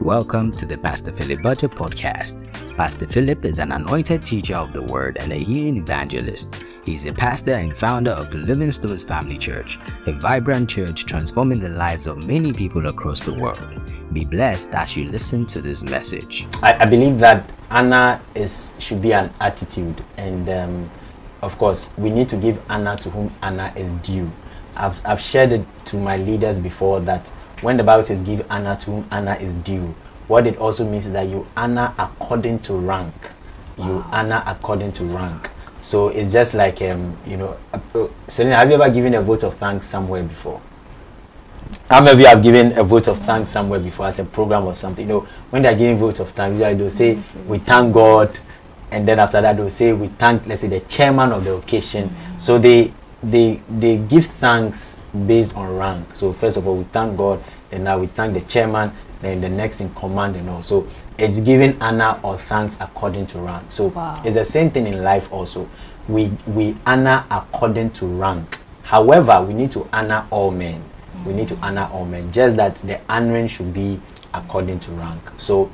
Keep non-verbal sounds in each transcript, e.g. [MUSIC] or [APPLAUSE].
Welcome to the Pastor Philip Badger Podcast. Pastor Philip is an anointed teacher of the word and a healing evangelist. He's a pastor and founder of the Living Stones Family Church, a vibrant church transforming the lives of many people across the world. Be blessed as you listen to this message. I, I believe that honor is should be an attitude, and um, of course, we need to give honor to whom honor is due. I've, I've shared it to my leaders before that when the Bible says give honor to whom honor is due, what it also means is that you honor according to rank. You honor according to rank. So it's just like, um, you know, uh, Selena, have you ever given a vote of thanks somewhere before? How many of you have given a vote of thanks somewhere before at a program or something? You know, when they're giving vote of thanks, they'll say, we thank God. And then after that, they'll say, we thank, let's say, the chairman of the occasion. Mm-hmm. So they, they, they give thanks based on rank. So first of all, we thank God, and now we thank the chairman, then the next in command and all. So it's giving honor or thanks according to rank. So wow. it's the same thing in life also. We we honor according to rank. However, we need to honor all men. Mm-hmm. We need to honor all men. Just that the honoring should be according to rank. So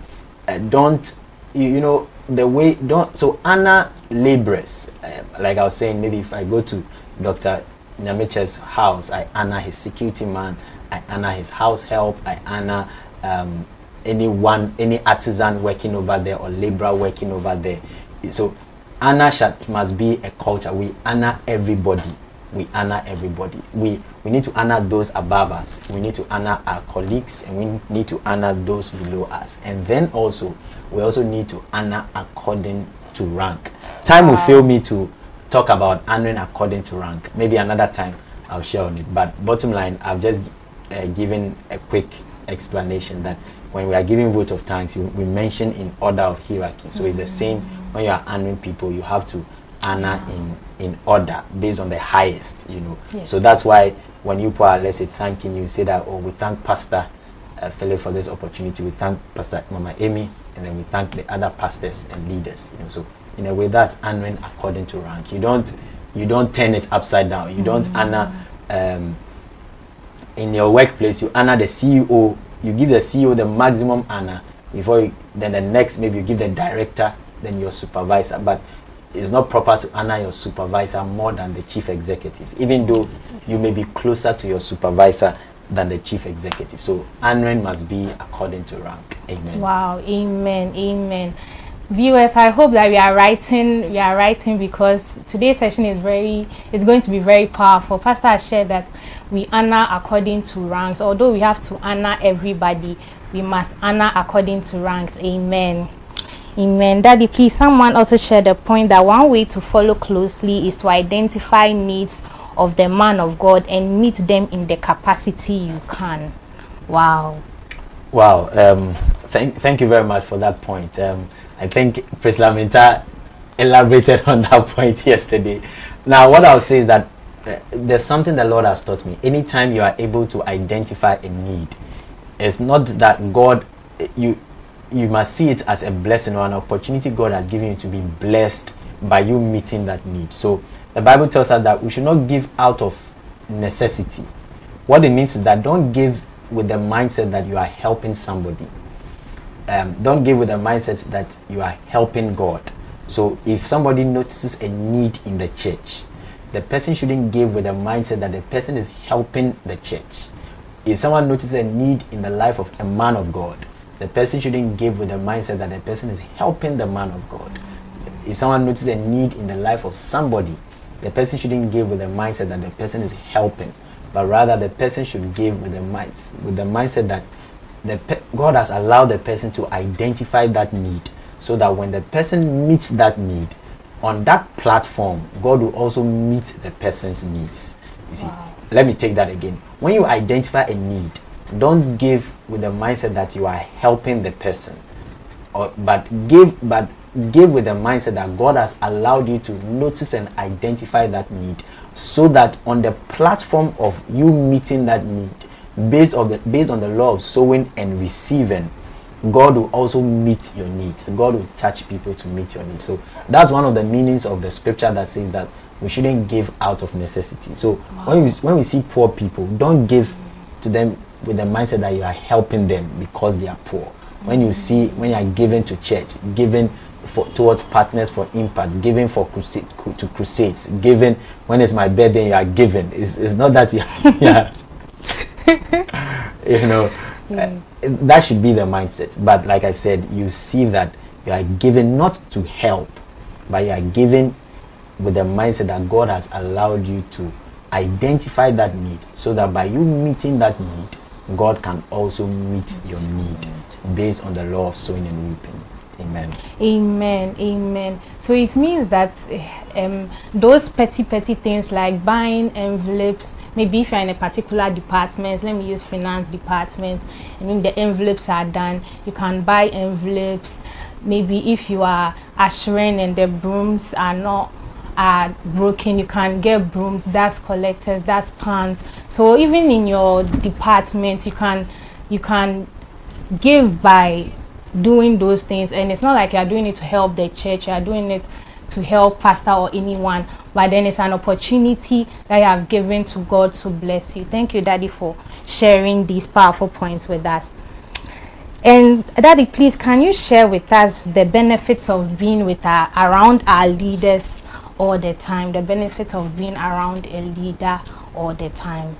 uh, don't you, you, know the way don't so honor laborers. Uh, like I was saying, maybe if I go to Doctor Nyameche's house, I honor his security man, I honor his house help, I honor um, anyone, any artisan working over there or laborer working over there. So honor must be a culture. We honor everybody. We honor everybody. We we need to honor those above us. We need to honor our colleagues, and we need to honor those below us. And then also, we also need to honor according to rank. Time will fail me to talk about honoring according to rank. Maybe another time I'll share on it. But bottom line, I've just uh, given a quick explanation that when we are giving vote of thanks, you, we mention in order of hierarchy. So mm-hmm. it's the same when you are honoring people, you have to honor in in order based on the highest. You know. So that's why when you put, let's say, thanking you, say that, oh, we thank Pastor uh, Philip for this opportunity. We thank Pastor Mama Amy, and then we thank the other pastors and leaders. You know. So in a way that's honoring according to rank. You don't you don't turn it upside down. You don't mm-hmm. honor um, in your workplace you honor the ceo you give the ceo the maximum honor before you, then the next maybe you give the director then your supervisor. But it's not proper to honor your supervisor more than the chief executive even though you may be closer to your supervisor than the chief executive. So honoring must be according to rank. Amen. Wow. Amen. Amen viewers i hope that we are writing we are writing because today's session is very is going to be very powerful. Pastor has shared that we honor according to ranks. Although we have to honor everybody we must honor according to ranks. Amen. Amen. Daddy please someone also shared the point that one way to follow closely is to identify needs of the man of god and meet them in the capacity you can. Wow. Wow um thank thank you very much for that point um I think Prince Laminta elaborated [LAUGHS] on that point yesterday. Now, what I'll say is that uh, there's something the Lord has taught me. Anytime you are able to identify a need, it's not that God, you, you must see it as a blessing or an opportunity God has given you to be blessed by you meeting that need. So the Bible tells us that we should not give out of necessity. What it means is that don't give with the mindset that you are helping somebody um, don't give with the mindset that you are helping God. So if somebody notices a need in the church, the person shouldn't give with the mindset that the person is helping the church. If someone notices a need in the life of a man of God, the person shouldn't give with the mindset that the person is helping the man of God. If someone notices a need in the life of somebody, the person shouldn't give with the mindset that the person is helping, but rather the person should give with the mind with the mindset that the God has allowed the person to identify that need so that when the person meets that need on that platform, God will also meet the person's needs. You see, wow. let me take that again. When you identify a need, don't give with the mindset that you are helping the person, or but give but give with the mindset that God has allowed you to notice and identify that need, so that on the platform of you meeting that need, based on the based on the law of sowing and receiving god will also meet your needs god will touch people to meet your needs so that's one of the meanings of the scripture that says that we shouldn't give out of necessity so wow. when we when we see poor people don't give to them with the mindset that you are helping them because they are poor when you see when you are giving to church, giving for towards partners for impact, giving for crusade, to crusades, giving when it's my birthday, you are giving. It's, it's not that you, [LAUGHS] yeah, [LAUGHS] you know, uh, that should be the mindset. But like I said, you see that you are given not to help, but you are given with the mindset that God has allowed you to identify that need, so that by you meeting that need, God can also meet your need based on the law of sowing and reaping. Amen. Amen. Amen. So it means that um, those petty, petty things like buying envelopes, maybe if you're in a particular department, let me use finance department, and when the envelopes are done, you can buy envelopes. Maybe if you are ushering and the brooms are not are broken, you can get brooms, that's collectors, that's pans. So even in your department, you can you can give by doing those things and it's not like you're doing it to help the church you're doing it to help pastor or anyone but then it's an opportunity that you have given to god to bless you. Thank you daddy for sharing these powerful points with us. And daddy please can you share with us the benefits of being with our around our leaders all the time? The benefits of being around a leader all the time.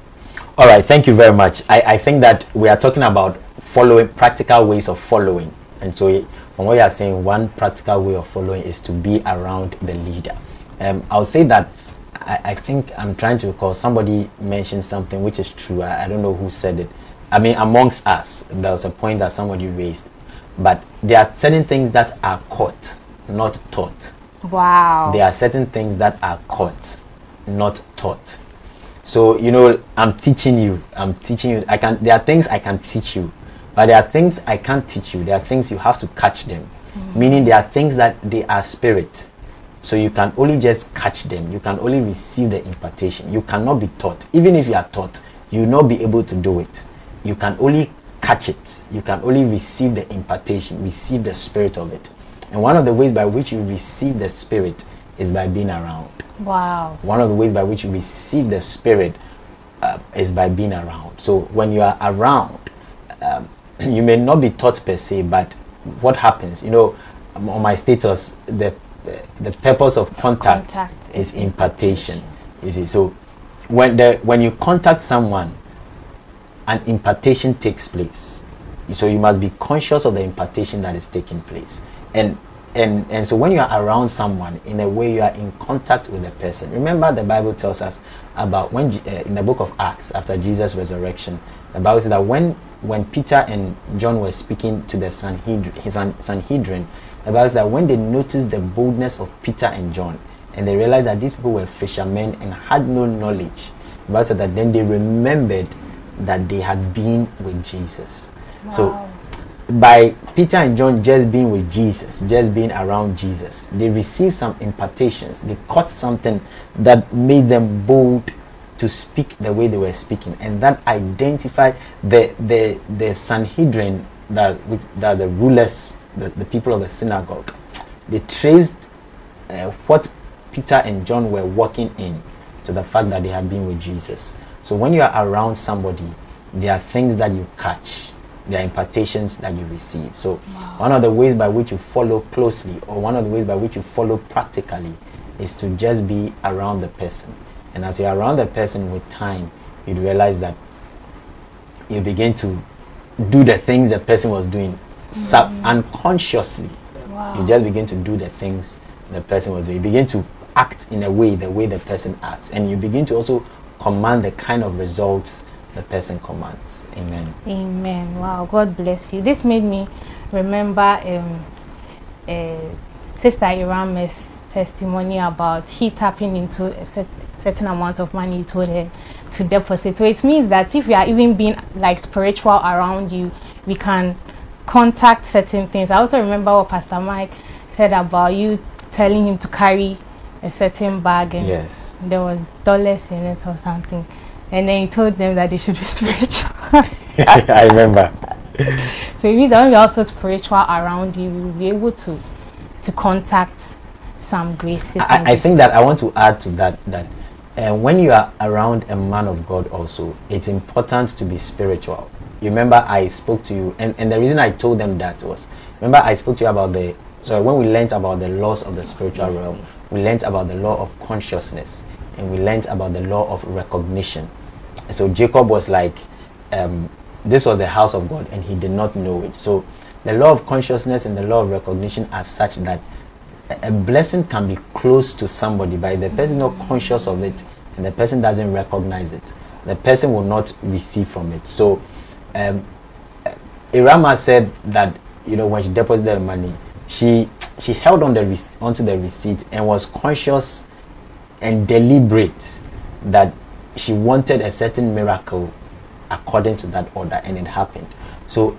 All right thank you very much. I, I think that we are talking about following practical ways of following. And so from what you are saying, one practical way of following is to be around the leader. Um, I'll say that I, I, think I'm trying to recall somebody mentioned something which is true. I, I don't know who said it. I mean, amongst us, there was a point that somebody raised. But there are certain things that are caught, not taught. Wow. There are certain things that are caught, not taught. So, you know, I'm teaching you. I'm teaching you. I can there are things I can teach you but there are things I can't teach you. There are things you have to catch them. Mm-hmm. Meaning there are things that they are spirit. So you can only just catch them. You can only receive the impartation. You cannot be taught. Even if you are taught, you will not be able to do it. You can only catch it. You can only receive the impartation, receive the spirit of it. And one of the ways by which you receive the spirit is by being around. Wow. One of the ways by which you receive the spirit uh, is by being around. So when you are around, um, [CLEARS THROAT] you may not be taught per se, but what happens? You know, on my status, the the purpose of contact, contact is impartation. You see, so when the when you contact someone, an impartation takes place. So you must be conscious of the impartation that is taking place, and and and so when you are around someone, in a way you are in contact with the person. Remember, the Bible tells us about when uh, in the book of Acts after Jesus' resurrection, the Bible says that when when Peter and John were speaking to the Sanhedrin, Sanhedrin about that when they noticed the boldness of Peter and John, and they realized that these people were fishermen and had no knowledge, the Bible said that then they remembered that they had been with Jesus. Wow. So by Peter and John just being with Jesus, just being around Jesus, they received some impartations. They caught something that made them bold to speak the way they were speaking, and that identified the the the Sanhedrin that that the rulers, the, the people of the synagogue, they traced uh, what Peter and John were walking in to the fact that they had been with Jesus. So when you are around somebody, there are things that you catch, there are impartations that you receive. So wow. one of the ways by which you follow closely, or one of the ways by which you follow practically, is to just be around the person and as you're around the person with time, you'd realize that you begin to do the things the person was doing sub- unconsciously. Wow. You just begin to do the things the person was doing. You begin to act in a way, the way the person acts. And you begin to also command the kind of results the person commands. Amen. Amen. Wow. God bless you. This made me remember um, uh, Sister Irame's testimony about he tapping into a set, certain amount of money to her to deposit. So it means that if we are even being like spiritual around you, we can contact certain things. I also remember what Pastor Mike said about you telling him to carry a certain bag and yes. there was dollars in it or something. And then he told them that they should be [LAUGHS] spiritual. [LAUGHS] I remember. so if means don't we're also spiritual around you, we'll be able to to contact some graces. I, I think that I want to add to that that uh, when you are around a man of God, also it's important to be spiritual. you remember I spoke to you, and, and the reason I told them that was, remember I spoke to you about the, so when we learned about the laws of the spiritual realm, we learned about the law of consciousness, and we learned about the law of recognition. So Jacob was like, um, this was the house of God, and he did not know it. So the law of consciousness and the law of recognition are such that a- blessing can be close to somebody, but if the person is not conscious of it and the person doesn't recognize it, the person will not receive from it. So, um, Irama said that you know when she deposited the money, she she held on the onto the receipt and was conscious and deliberate that she wanted a certain miracle according to that order, and it happened. So,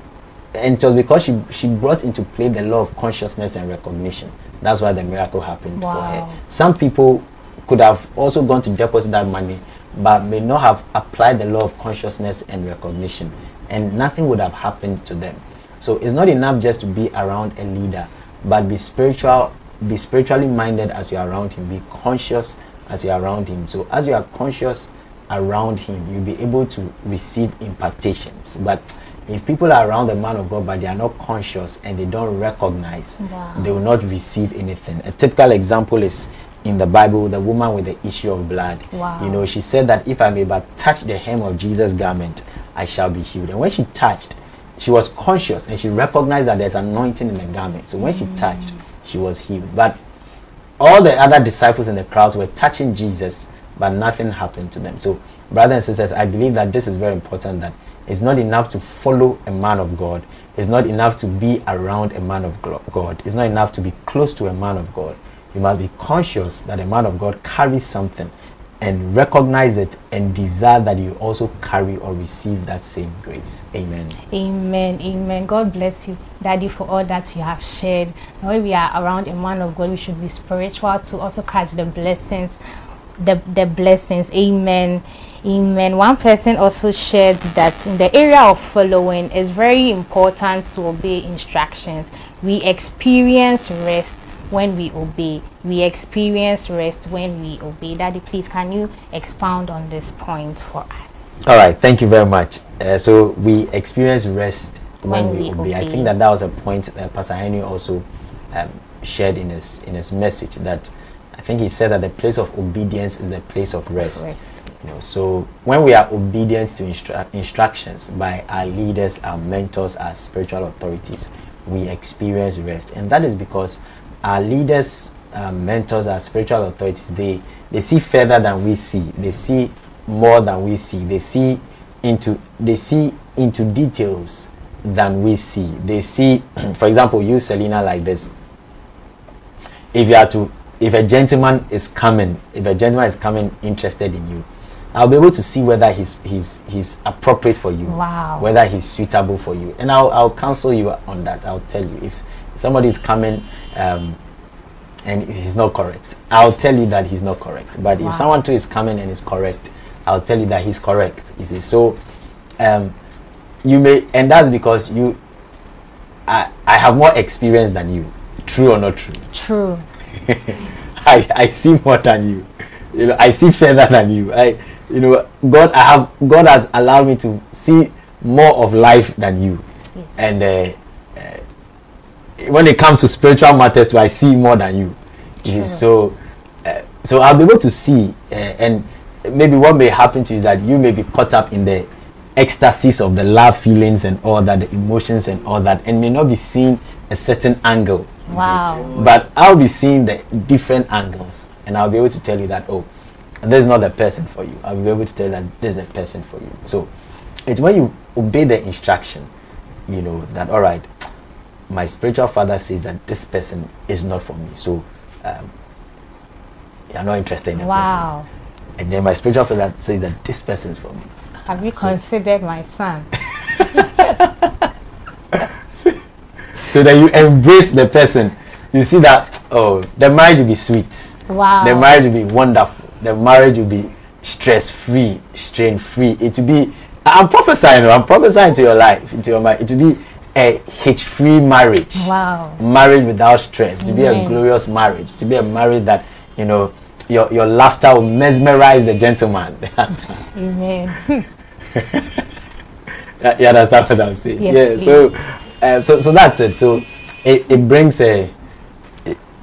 and it was because she she brought into play the law of consciousness and recognition. That's why the miracle happened for her. Some people could have also gone to deposit that money, but may not have applied the law of consciousness and recognition, and nothing would have happened to them. So it's not enough just to be around a leader, but be spiritual, be spiritually minded as you're around him, be conscious as you're around him. So as you are conscious around him, you'll be able to receive impartations. But if people are around the man of God but they are not conscious and they don't recognize, Wow. they will not receive anything. A typical example is in the Bible, the woman with the issue of blood. Wow. You know, she said that if I may but touch the hem of Jesus' garment, I shall be healed. And when she touched, she was conscious and she recognized that there's anointing in the garment. So when she mm. touched, she was healed. But all the other disciples in the crowds were touching Jesus, but nothing happened to them. So, brothers and sisters, I believe that this is very important that it's not enough to follow a man of God. It's not enough to be around a man of God. It's not enough to be close to a man of God. You must be conscious that a man of God carries something and recognize it and desire that you also carry or receive that same grace. Amen. Amen. Amen. God bless you, Daddy, for all that you have shared. And when we are around a man of God, we should be spiritual to also catch the blessings. The, the blessings. Amen. Amen. One person also shared that in the area of following, it's very important to obey instructions. We experience rest when we obey. We experience rest when we obey. Daddy, please, can you expound on this point for us? All right, thank you very much. Uh, so we experience rest when, When we, we obey. I think that that was a point that Pastor Henry also um, shared in his in his message. That I think he said that the place of obedience is the place of rest. Rest. You know, so when we are obedient to instru- instructions by our leaders, our mentors, our spiritual authorities, we experience rest, and that is because our leaders, our mentors, our spiritual authorities, they they see further than we see. They see more than we see. They see into they see into details than we see. They see, [CLEARS THROAT] for example, you Selena like this if you are to if a gentleman is coming if a gentleman is coming interested in you i'll be able to see whether he's he's he's appropriate for you Wow. whether he's suitable for you and i'll i'll counsel you on that i'll tell you if somebody is coming um and he's not correct i'll tell you that he's not correct but Wow. if someone too is coming and is correct i'll tell you that he's correct you see so um you may and that's because you i i have more experience than you true or not true True. [LAUGHS] I, I see more than you. You know, I see further than you. I, you know, God, I have God has allowed me to see more of life than you. Yes. And uh, uh, when it comes to spiritual matters, I see more than you. True. So, uh, so I'll be able to see, uh, and maybe what may happen to you is that you may be caught up in the ecstasies of the love feelings and all that, the emotions and all that, and may not be seeing a certain angle. Wow. But I'll be seeing the different angles, and I'll be able to tell you that oh, this is not the person for you. I'll be able to tell that this is the person for you. So it's when you obey the instruction, you know that all right. My spiritual father says that this person is not for me. So um, you're not interested in the Wow. person. And then my spiritual father says that this person is for me. Have you So- considered my son? [LAUGHS] So that you embrace the person. You see that oh, the marriage will be sweet. Wow. The marriage will be wonderful. The marriage will be stress free, strain free. It will be. I'm prophesying. I'm prophesying to your life, into your mind. It will be a hitch free marriage. Wow. Marriage without stress. To be a glorious marriage. To be a marriage that you know your your laughter will mesmerize the gentleman. [LAUGHS] Amen. [LAUGHS] Yeah, you understand what I'm saying? Yes, yeah. please. So, um, so, so that's it. So, it, it brings a.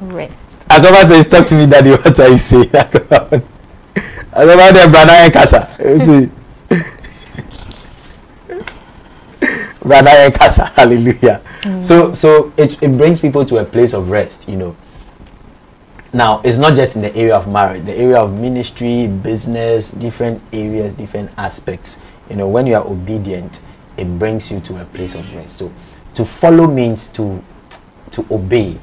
Rest. Agaba says, "Talk to me, Daddy. What are you saying?" Agaba, the brother Kasa. You see, [LAUGHS] brother Kasa. Hallelujah. Mm. So, so it it brings people to a place of rest. You know. Now, it's not just in the area of marriage, the area of ministry, business, different areas, different aspects. You know, when you are obedient, it brings you to a place of rest. So, to follow means to to obey.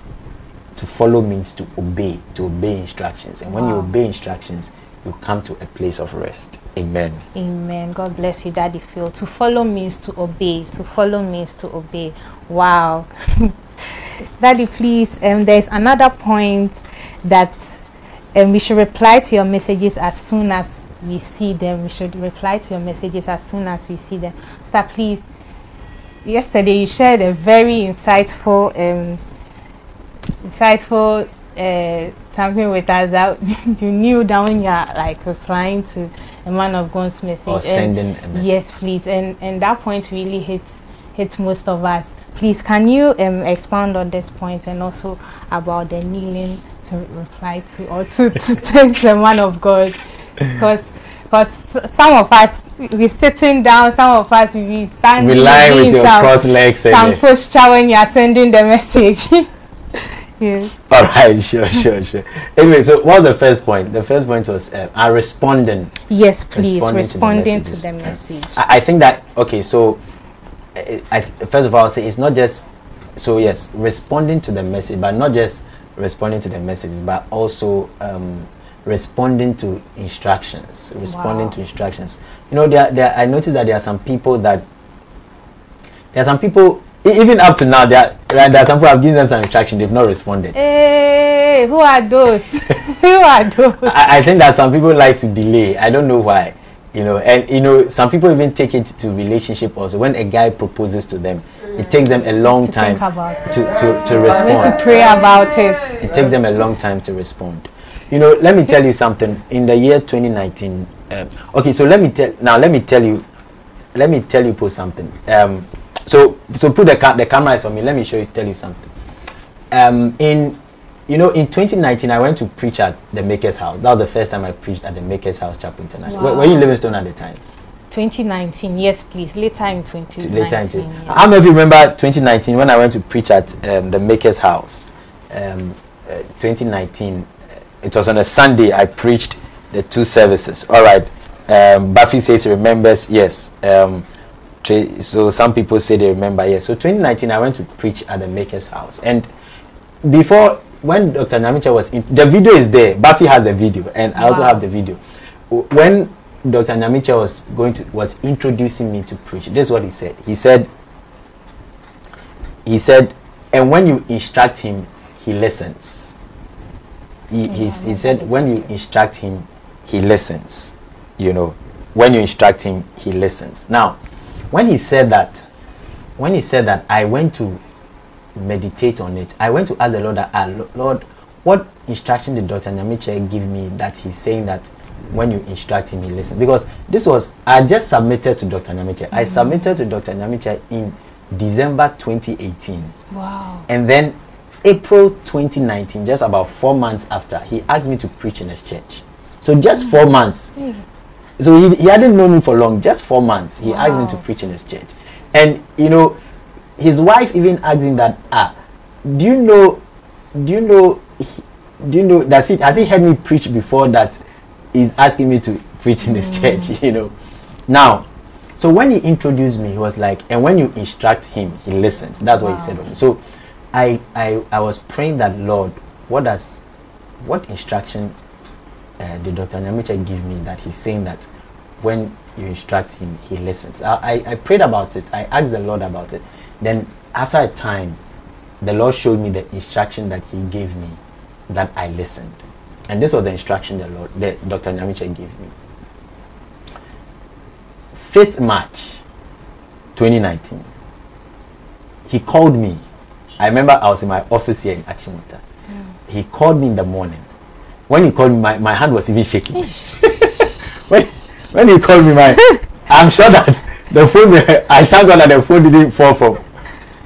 To follow means to obey, to obey instructions. And when you obey instructions, you come to a place of rest. Amen. Amen. God bless you, Daddy Phil. To follow means to obey. To follow means to obey. Wow. [LAUGHS] Daddy, please, um, there's another point that um, we should reply to your messages as soon as we see them. We should reply to your messages as soon as we see them. Sir, please. Yesterday, you shared a very insightful, um, insightful uh, something with us that you knew that when you're like replying to a man of God's message. Or sending a message. Yes, please. And and that point really hits hits most of us. Please, can you um, expound on this point and also about the kneeling to reply to or to, to [LAUGHS] thank the man of God? Because because some of us we sitting down, some of us we standing, Rely with your some, cross legs. some it- posture when you are sending the message. [LAUGHS] yes. [LAUGHS] All right, sure, sure, sure. Anyway, so what was the first point? The first point was uh, are responding. Yes, please. Responding Responding, to the to the message. I, I think that okay. So, uh, I, first of all, I'll say it's not just so yes, responding to the message, but not just responding to the messages, but also um, responding to instructions. Responding Wow. to instructions. You know, there, there. I noticed that there are some people that there are some people even up to now. There, are, right, there are some people I've given them some instruction, they've not responded. Hey, who are those? [LAUGHS] [LAUGHS] who are those? I, I think that some people like to delay. I don't know why. You know, and you know, some people even take it to relationship also. When a guy proposes to them, it takes them a long To time to, to, to I need respond. to pray about it. It takes them a long time to respond. You know, let me tell you something. In the year 2019, um, okay, so let me tell now. Let me tell you, let me tell you, put something. Um, so so put the ca- the camera is on me. Let me show you, tell you something. Um, in you know, in 2019, I went to preach at the Maker's House. That was the first time I preached at the Maker's House Chapel International. Were, were you in Wow. Living Stones at the time? 2019, yes, please. Later in 2019. later into yes. How many of you remember 2019 when I went to preach at um, the Maker's House? Um, uh, 2019, uh, it was on a Sunday. I preached the two services. All right. Um, Buffy says he remembers. Yes. Um, so some people say they remember. Yes. So 2019, I went to preach at the Maker's House, and before when Dr. Namicha was in, the video is there. Buffy has the video, and I also have the video. When Dr. Namicha was going to was introducing me to preach, this is what he said. He said, he said, and when you instruct him, he listens. He, he's- he said, when you instruct him, he listens. You know, when you instruct him, he listens. Now, when he said that, when he said that, I went to meditate on it. I went to ask the Lord, that, ah, Lord, what instruction did Dr. Nyamiche give me that he's saying that when you instruct him, he listens? Because this was, I just submitted to Dr. Nyamiche. I submitted to Dr. Nyamiche in December 2018. Wow. And then April 2019, just about four months after, he asked me to preach in his church. So just four months. Hey. So he, he hadn't known me for long, just four months. He asked me to preach in his church. And you know, his wife even asked him that, ah, do you know, do you know, do you know, does he, has he heard me preach before that he's asking me to preach in his church, [LAUGHS] you know? Now, so when he introduced me, he was like, and when you instruct him, he listens. That's what he said. of me. So I, I, I was praying that, Lord, what does, what instruction uh, did Dr. Nyamicha give me that he's saying that when you instruct him, he listens. I, I, I prayed about it. I asked the Lord about it. Then after a time, the Lord showed me the instruction that he gave me that I listened. And this was the instruction the Lord, that Dr. Nyamicha gave me. 5th March 2019, he called me. I remember I was in my office here in Achimota. Mm. He called me in the morning. When he called me, my, my hand was even shaking. [LAUGHS] when, he called me, my [LAUGHS] I'm sure that the phone, [LAUGHS] I thank God that the phone didn't fall from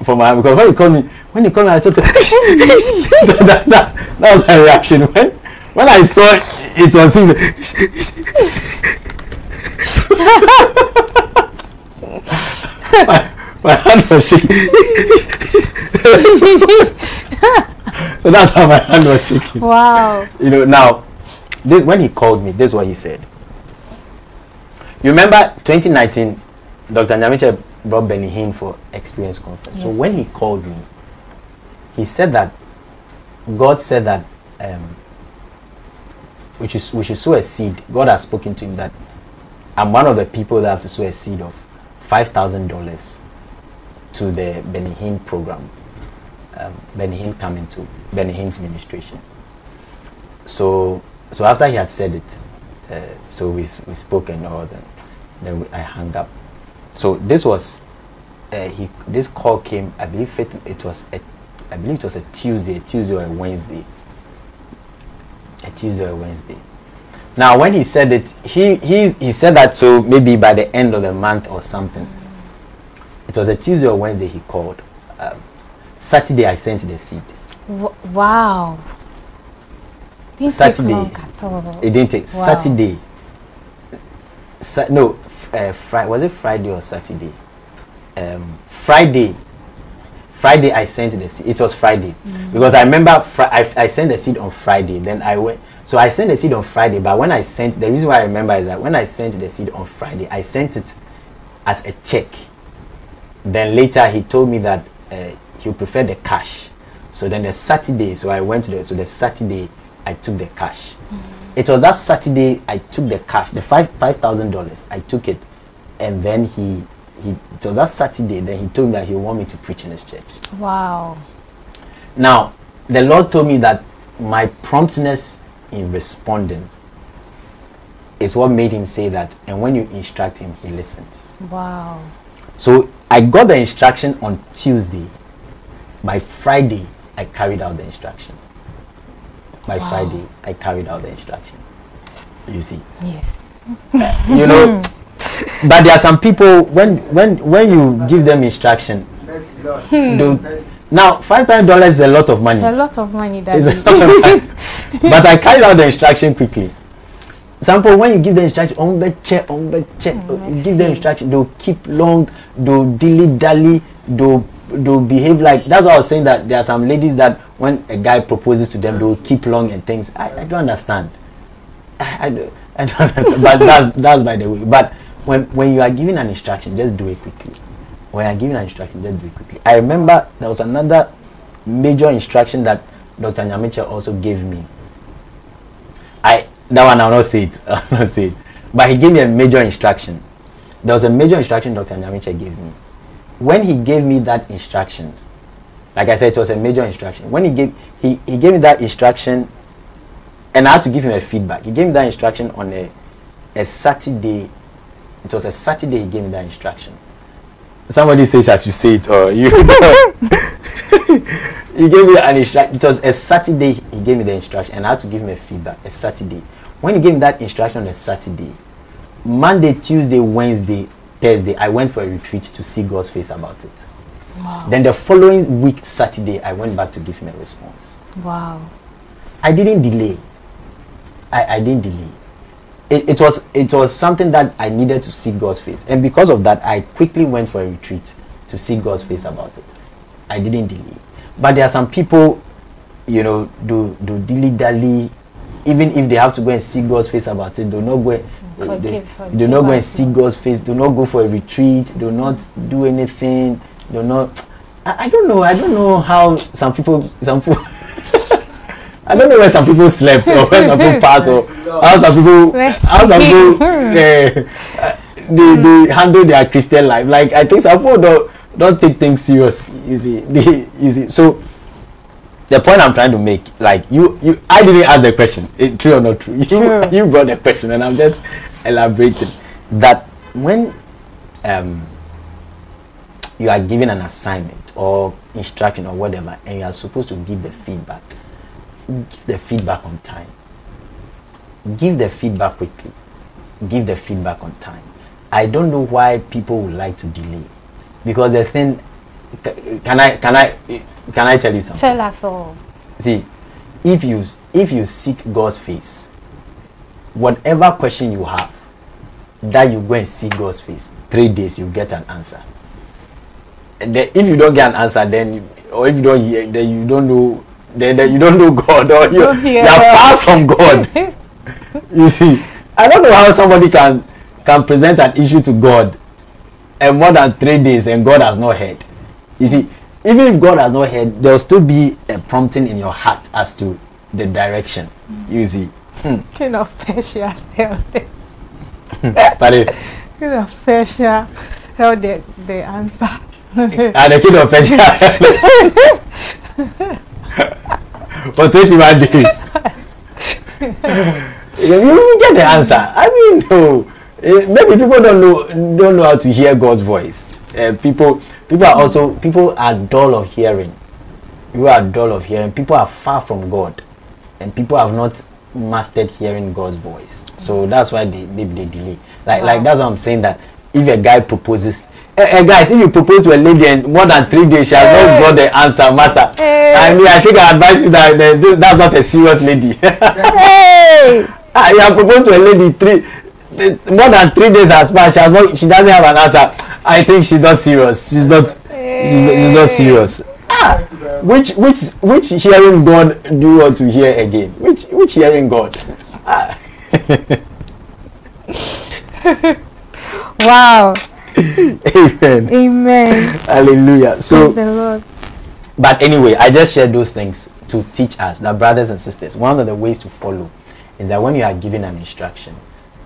from my hand because when he called me, when he called me, I took [LAUGHS] that, that, that, that was my reaction. When when I saw it was him. my, my hand was shaking. so that's how my hand was shaking. Wow. You know, now, this when he called me, this is what he said. You remember 2019, Dr. Nyamiche brought Benny Hinn for Experience Conference. so Yes, when he called me, he said that God said that um, we should, we should sow a seed. God has spoken to him that I'm one of the people that have to sow a seed of $5,000 to the Benny Hinn program. Um, Benny Hinn coming to Benny Hinn's ministration. So, so after he had said it, uh, so we, we spoke and all that, then we, I hung up. So this was, uh, he, this call came, I believe it, it was, a, I believe it was a Tuesday, Tuesday or a Wednesday. A Tuesday or a Wednesday. Now, when he said it, he, he, he said that so maybe by the end of the month or something. It was a Tuesday or Wednesday he called. Um, Saturday I sent the seed. W- wow. Didn't Saturday. Take long at all. It didn't take Wow. Saturday. Sa- no, uh, Friday was it Friday or Saturday? Um, Friday. Friday I sent the seed. It was Friday because I remember fri- I, I sent the seed on Friday. Then I went. So I sent the seed on Friday. But when I sent the reason why I remember is that when I sent the seed on Friday, I sent it as a check. Then later he told me that uh, he would prefer the cash. So then the Saturday, so I went to the so the Saturday I took the cash. It was that Saturday I took the cash, the five five thousand dollars. I took it, and then he he it was that Saturday. Then he told me that he want me to preach in his church. Wow. Now the Lord told me that my promptness in responding is what made him say that. And when you instruct him, he listens. Wow. So I got the instruction on Tuesday. By Friday, I carried out the instruction. By Wow. Friday, I carried out the instruction. You see, Yes. you know, [LAUGHS] but there are some people when when when you give them instruction, Mercy, Lord. do Mercy. now five thousand dollars is a lot of money. It's a lot of money that It's a lot of money. [LAUGHS] but I carried out the instruction quickly. Sample when you give the instruction, on the check, on the check, Mm, give them instruction, they'll keep long, they'll dilly dally, they'll they'll behave like that's what I was saying that there are some ladies that when a guy proposes to them, they'll keep long and things. I, I don't understand. I, I, don't, I don't [LAUGHS] understand. but that's that's by the way. But when when you are giving an instruction, just do it quickly. When are giving an instruction, just do it quickly. I remember there was another major instruction that Dr. Nyamiche also gave me. I that one I'll not say it. [LAUGHS] I'll not say it. But he gave me a major instruction. There was a major instruction Dr. Nyamiche gave me. When he gave me that instruction, like I said, it was a major instruction. When he gave he, he gave me that instruction and I had to give him a feedback. He gave me that instruction on a a Saturday. It was a Saturday he gave me that instruction. Somebody says as you say it or you [LAUGHS] he gave me an instruction. It was a Saturday he gave me the instruction, and I had to give him a feedback. A Saturday. When he gave me that instruction on a Saturday, Monday, Tuesday, Wednesday, Thursday, I went for a retreat to see God's face about it. Wow. Then the following week, Saturday, I went back to give him a response. Wow. I didn't delay. I, I didn't delay. It, it was it was something that I needed to see God's face, and because of that, I quickly went for a retreat to see God's face about it. I didn't delay. But there are some people, you know, do do dilly dally, even if they have to go and see God's face about it, do not go. Forgive, they, forgive do not go and see God's face. Do not go for a retreat. Do not do anything. Do not. I, I don't know. I don't know how some people some people. [LAUGHS] I don't know where some people slept or where some people passed or how some people how some people uh, [LAUGHS] they, they handle their Christian life. Like I think some people don't don't take things serious. You see, they, you see. So the point I'm trying to make, like you, you, I didn't ask the question, eh, true or not true. [LAUGHS] You, True. you brought the question, and I'm just elaborating that when um, you are given an assignment or instruction or whatever, and you are supposed to give the feedback, give the feedback on time. Give the feedback quickly. Give the feedback on time. I don't know why people would like to delay, because the thing. Can I can I can I tell you something? Tell us all. See, if you if you seek God's face, whatever question you have, that you go and see God's face, three days you get an answer. And then if you don't get an answer, then or if you don't hear, then you don't know, then, then you don't know God or you you are far from God. [LAUGHS] you see, I don't know how somebody can can present an issue to God and more than three days and God has not heard. You see, even if God has not heard, there'll still be a prompting in your heart as to the direction. You see. Hmm. King of Persia [LAUGHS] it. [LAUGHS] Pardon? King of Persia held the, the answer. and the king of Persia [LAUGHS] for 21 days. [LAUGHS] you get the answer. I mean, no. Eh, maybe people don't know don't know how to hear God's voice. Uh, people people are also people are dull of hearing. People are dull of hearing. People are far from God, and people have not mastered hearing God's voice. So that's why they maybe they delay. Like wow. like that's what I'm saying that if a guy proposes uh, guys, if you propose to a lady and more than three days she has hey. not got the answer, massa Hey. I mean, I think I advise you that uh, that's not a serious lady. [LAUGHS] hey. ah, you have proposed to a lady three more than three days has passed. She has not. She doesn't have an answer. I think she's not serious. She's not. She's, she's not serious. Ah, which which which hearing God do you want to hear again? Which which hearing God? Ah. [LAUGHS] wow. Amen. Amen. Hallelujah. So, but anyway, I just shared those things to teach us that brothers and sisters, one of the ways to follow is that when you are given an instruction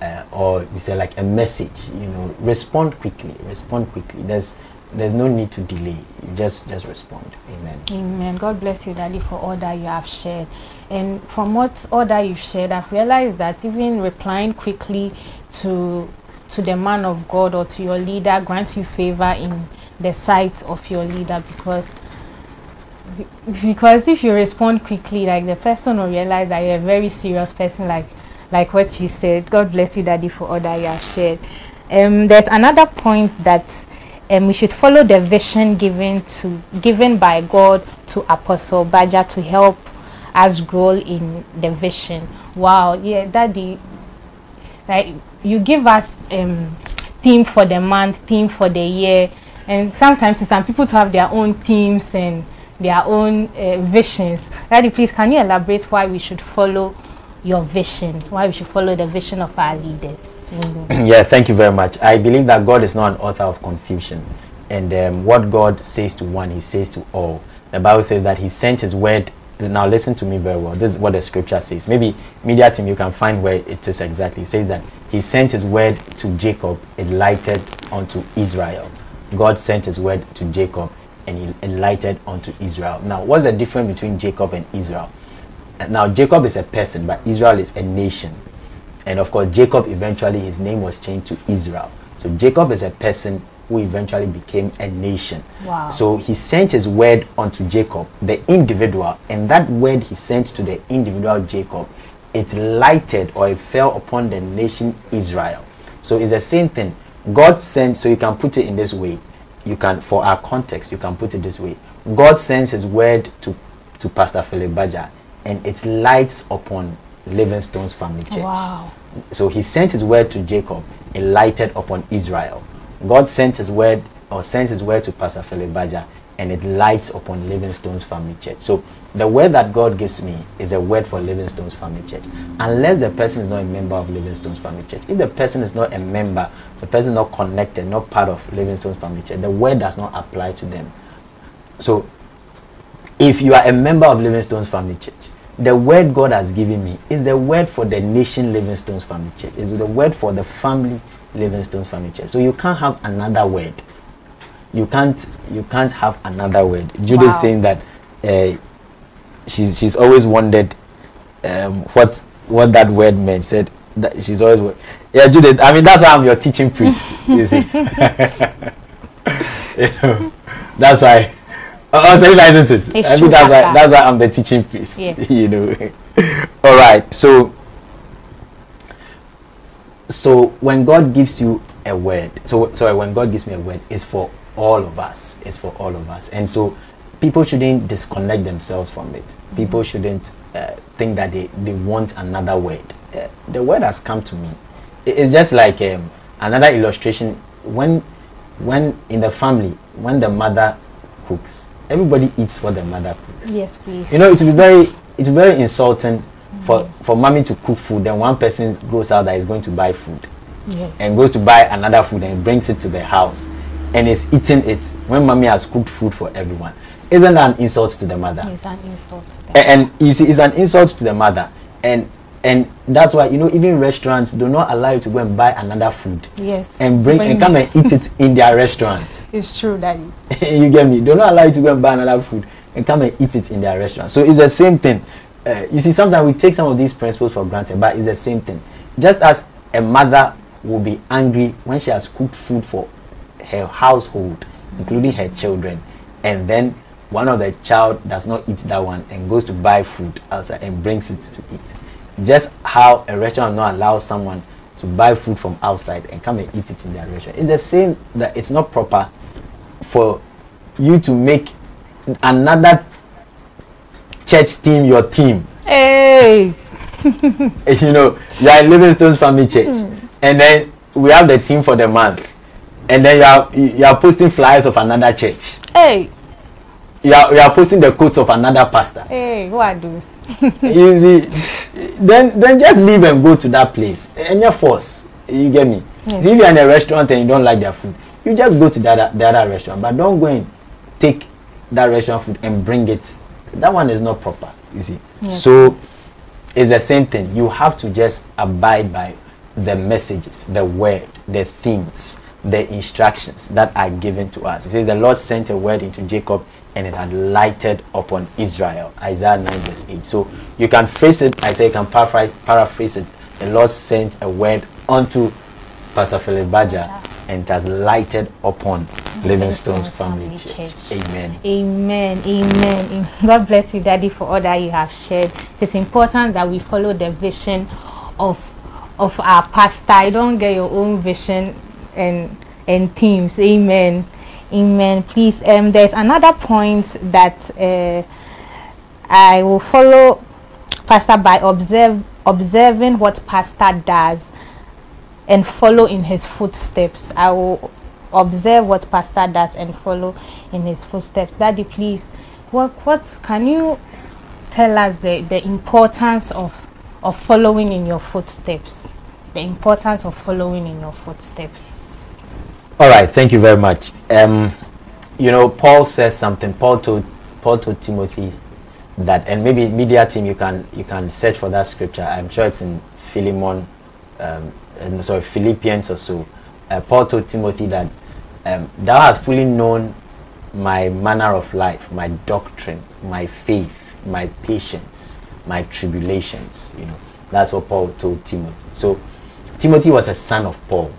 uh, or you say like a message, you know, respond quickly. Respond quickly. There's there's no need to delay. You just just respond. Amen. Amen. God bless you, Daddy, for all that you have shared. And from what all that you've shared, I've realized that even replying quickly to to the man of God or to your leader grants you favor in the sight of your leader because because if you respond quickly like the person will realize that you're a very serious person like like what you said. God bless you daddy for all that you have shared. Um there's another point that um, we should follow the vision given to given by god to apostle Badger to help us goal in the vision. Wow yeah daddy like you give us um theme for the month theme for the year and sometimes some people to have their own themes and their own uh, visions. Daddy please can you elaborate why we should follow your vision? Why we should follow the vision of our leaders? Mm-hmm. [CLEARS THROAT] yeah thank you very much. I believe that god is not an author of confusion. And um, what god says to one he says to all. The bible says that he sent his word now listen to me very well. This is what the scripture says. Maybe media team you can find where it is exactly. It says that he sent his word to jacob it lighted unto israel. God sent his word to jacob and he enlightened unto israel. Now what's the difference between jacob and israel? Now jacob is a person but israel is a nation. And of course jacob eventually his name was changed to israel. So jacob is a person who eventually became a nation. Wow. So he sent his word unto Jacob, the individual, and that word he sent to the individual Jacob, it lighted or it fell upon the nation Israel. So it's the same thing. God sent, so you can put it in this way. You can, for our context, you can put it this way. God sends his word to, to Pastor Philip Badger, and it lights upon Living Stones family church. Wow. So he sent his word to Jacob, it lighted upon Israel. God sent his word or sends his word to Pastor Philip Badger and it lights upon Living Stones family church. So the word that God gives me is a word for Living Stones family church. Unless the person is not a member of Living Stones family church. If the person is not a member, the person is not connected, not part of Living Stones family church, the word does not apply to them. So if you are a member of Living Stones family church, the word God has given me is the word for the nation Living Stones family church. Is the word for the family Living Stones furniture. So you can't have another word. You can't you can't have another word. Judy wow. saying that uh, she's she's always wondered um, what what that word meant. She said that she's always yeah Judith. I mean that's why I'm your teaching priest. you see, [LAUGHS] [LAUGHS] you know, that's why. Oh, oh so isn't it? It's I mean that's why that's why I'm the teaching priest. Yeah. [LAUGHS] you know. All right. So so when God gives you a word. So sorry, when God gives me a word, it's for all of us. It's for all of us. And so people shouldn't disconnect themselves from it. People shouldn't uh, think that they, they want another word. Uh, the word has come to me. It's just like um, another illustration. When when in the family, when the mother cooks, everybody eats what the mother cooks. Yes, please. You know, it will be very it's very insulting for for mommy to cook food, then one person goes out that is going to buy food yes. and goes to buy another food and brings it to the house and is eating it when mommy has cooked food for everyone. Isn't that an insult to the mother? It's an insult. to them. A- and, you see, it's an insult to the mother, and and that's why you know even restaurants do not allow you to go and buy another food Yes. and bring and come and eat it in their restaurant. [LAUGHS] It's true, Daddy. [LAUGHS] you get me? Don't allow you to go and buy another food and come and eat it in their restaurant. So it's the same thing. Uh, you see, sometimes we take some of these principles for granted, but it's the same thing. Just as a mother will be angry when she has cooked food for her household, including her children, and then one of the child does not eat that one and goes to buy food outside and brings it to eat. Just how a restaurant not allow someone to buy food from outside and come and eat it in their restaurant. It's the same that it's not proper for you to make another church team your team. Hey. [LAUGHS] You know, you are in Living Stones family church, hmm. and then we have the team for the month, and then you are you are posting flyers of another church. Hey. You are, you are posting the quotes of another pastor. Hey. Who are those? [LAUGHS] you see, then then just leave and go to that place. And your force, you get me. Hmm. Yes. So if you're in a restaurant and you don't like their food, you just go to other, the other restaurant, but don't go and take that restaurant food and bring it. That one is not proper. You see. Yes. So it's the same thing. You have to just abide by the messages, the word, the themes, the instructions that are given to us. It says the Lord sent a word into Jacob and it had lighted upon Israel. Isaiah 9 verse 8. So you can phrase it, I say you can paraphrase, paraphrase it. The Lord sent a word unto Pastor Philip Badger and has lighted upon Living Stones Family Church. Amen. Amen. Amen. [LAUGHS] God bless you, Daddy, for all that you have shared. It is important that we follow the vision of of our pastor. You don't get your own vision and and teams. Amen. Amen. Please, um, there's another point that uh, I will follow Pastor by observe observing what Pastor does and follow in his footsteps. I will observe what Pastor does and follow in his footsteps. Daddy, please, what what can you tell us the, the importance of of following in your footsteps? The importance of following in your footsteps. All right, thank you very much. Um, you know, Paul says something. Paul told Paul told Timothy that, and maybe media team, you can you can search for that scripture. I'm sure it's in Philemon, um, uh, sorry, Philippians or so. Uh, Paul told Timothy that um, thou hast fully known my manner of life, my doctrine, my faith, my patience, my tribulations. You know, that's what Paul told Timothy. So Timothy was a son of Paul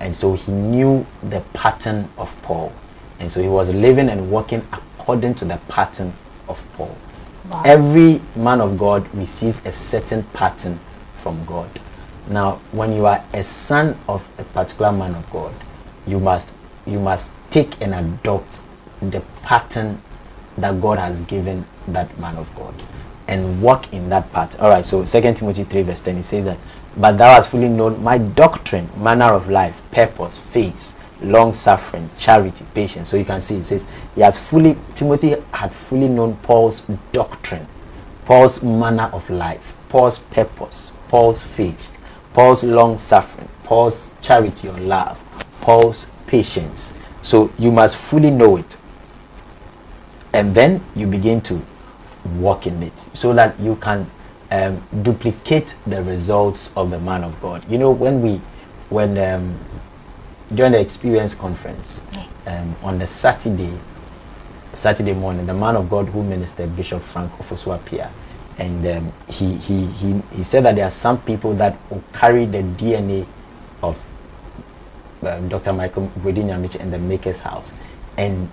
and so he knew the pattern of Paul, and so he was living and working according to the pattern of Paul. Wow. Every man of God receives a certain pattern from God. Now, when you are a son of a particular man of God, you must you must take and adopt the pattern that God has given that man of God and walk in that pattern. All right, so Second Timothy 3 verse 10 it says that but thou hast fully known my doctrine, manner of life, purpose, faith, long suffering, charity, patience. So you can see it says he has fully Timothy had fully known Paul's doctrine, Paul's manner of life, Paul's purpose, Paul's faith, Paul's long suffering, Paul's charity or love, Paul's patience. So you must fully know it. And then you begin to walk in it so that you can um, duplicate the results of the man of God. You know, when we, when um, during the experience conference um, on the Saturday, Saturday morning, the man of God who ministered, Bishop Frank Ofosu-Appiah, and um, he, he, he, he said that there are some people that will carry the DNA of um, Dr. Michael Gwedinyamichi and the Maker's House and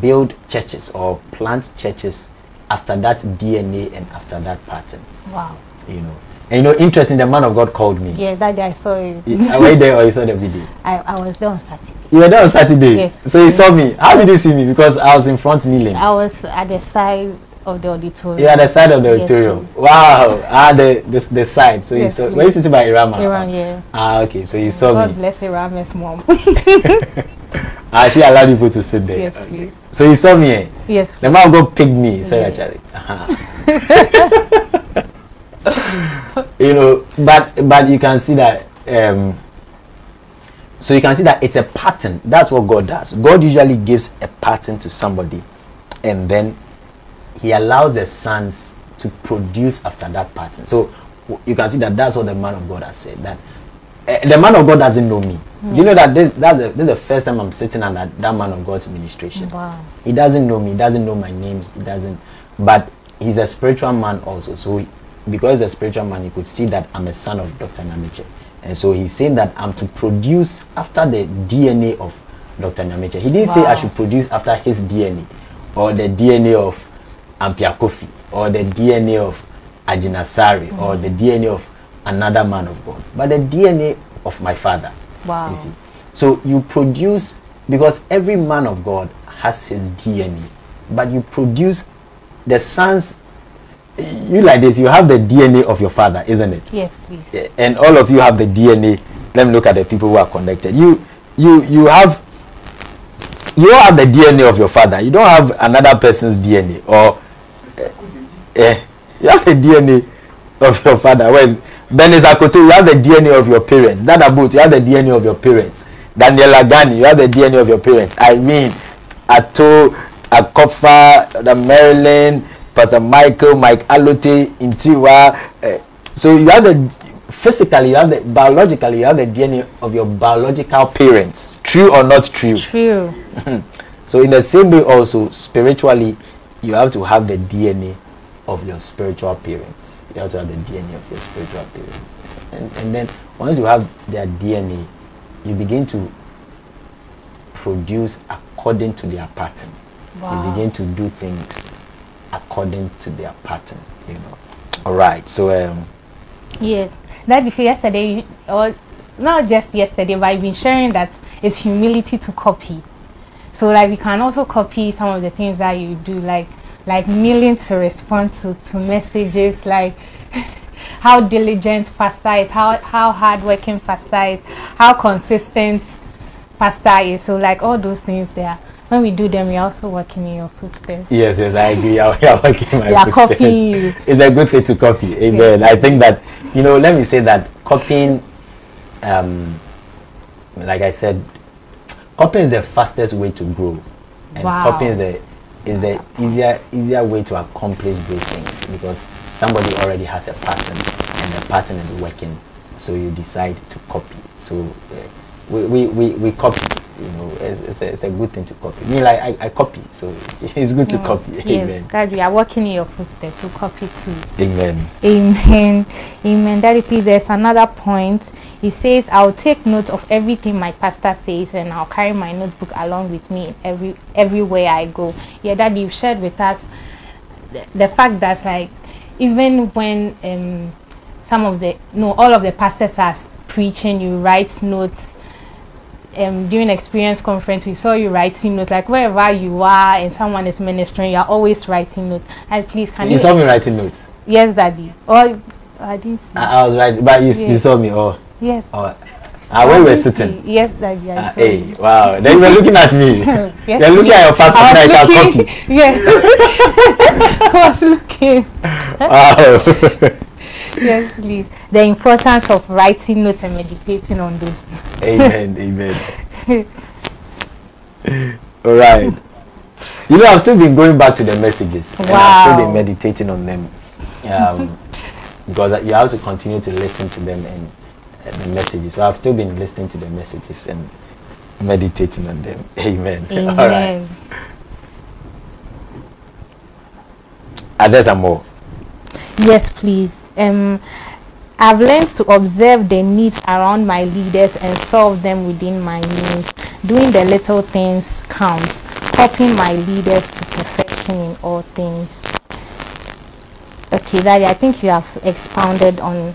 build churches or plant churches after that DNA and after that pattern Wow. you know And you know, interesting, the man of God called me. Yes, that day I saw you. Yeah, Were you there or you saw the video? [LAUGHS] I, I was there on Saturday. You were there on Saturday. Yes. So you saw me. How did you see me? Because I was in front kneeling. I was at the side of the auditorium. You are the side of the auditorium. please. Wow. Ah, the, the the side. So you Yes, saw. please. Were you sitting by Irama? Around here. Ah, okay. So you saw God me. God bless Irame's mom. [LAUGHS] [LAUGHS] Ah, she allowed people to sit there. yes, Okay. please. So you saw me. Eh? Yes, The man of God picked me. Said Yeah. actually. [LAUGHS] you know, but but you can see that. Um, so you can see that it's a pattern. That's what God does. God usually gives a pattern to somebody, and then He allows the sons to produce after that pattern. So you can see that that's what the man of God has said. That uh, the man of God doesn't know me. You know that this that's a, this is the first time I'm sitting under that man of God's ministration. Wow. He doesn't know me. He doesn't know my name. He doesn't. But he's a spiritual man also. So he- because he's a spiritual man, he could see that I'm a son of Dr. Namiche. And so he's saying that I'm to produce after the DNA of Dr. Namiche. He didn't say I should produce after his DNA or the DNA of Ampia Kofi or the DNA of Agyinasare or the DNA of another man of God, but the DNA of my father. Wow. You see. So you produce because every man of God has his DNA, but you produce the sons. You like this, you have the DNA of your father, isn't it? Yes, please. And all of you have the DNA. Let me look at the people who are connected. You, you, you have. You don't have the DNA of your father. You don't have another person's DNA, or eh, you have the DNA of your father. Whereas Benis Akoto, you have the DNA of your parents. Dada Boot, you have the DNA of your parents. Daniela Gani, you have the DNA of your parents. Irene, Ato, Akofa, the Marilyn, Pastor Michael, Mike Alote, Intriwa. Uh, so you have the physically, you have the biologically, you have the DNA of your biological parents. True or not true? True. [LAUGHS] So in the same way also spiritually you have to have the DNA of your spiritual parents. You have to have the DNA of your spiritual parents. And, and then once you have their DNA, you begin to produce according to their pattern. Wow. You begin to do things according to their pattern, you know. All right. So um Yeah. That if yesterday, or not just yesterday, but I've been sharing that it's humility to copy. So like we can also copy some of the things that you do, like like kneeling to respond to, to messages, like [LAUGHS] how diligent pastor is, how how hardworking pastor is, how consistent pastor is. So like all those things there. When we do them, we're also working in your footsteps. Yes, yes, I agree. [LAUGHS] I, I working my We are footsteps. copying you. It's a good thing to copy. Amen. I think that you know. Let me say that copying, um, like I said, copying is the fastest way to grow, and Wow. copying is the is the easier easier way to accomplish great things because somebody already has a pattern and the pattern is working, so you decide to copy. So uh, we, we, we, we copy. You know, it's, it's, a, it's a good thing to copy. Me, like I, I copy, so [LAUGHS] it's good to copy. Yes, Amen. that we are working in your footsteps. You copy too. Amen. Amen. Amen. Daddy, please, there's another point. He says, I'll take note of everything my pastor says and I'll carry my notebook along with me every everywhere I go. Yeah, Daddy, you've shared with us the, the fact that like even when um some of the no all of the pastors are preaching, you write notes. Um, during experience conference, we saw you writing notes. Like wherever you are and someone is ministering, you are always writing notes. And please, can you you saw me writing notes. Yes, Daddy. Oh, I didn't see. I, I was right, but you, you saw me. Oh, yes. oh. Ah, where I we were sitting. see. Yes, Daddy. I Ah, saw hey, wow. Then you were looking at me. [LAUGHS] Yes, You're looking at your pastor like a copy. [LAUGHS] Yes. [LAUGHS] I was looking. Wow. Yes, please. The importance of writing notes and meditating on those. amen. Amen. [LAUGHS] All right. You know, I've still been going back to the messages. And I've still been meditating on them. Um, because you have to continue to listen to them and, and the messages. So I've still been listening to the messages and meditating on them. [LAUGHS] Amen. [LAUGHS] All right. Amen. Are there some more? Yes, please. Um, I've learned to observe the needs around my leaders and solve them within my means. Doing the little things counts. Helping my leaders to perfection in all things. Okay, Daddy, I think you have expounded on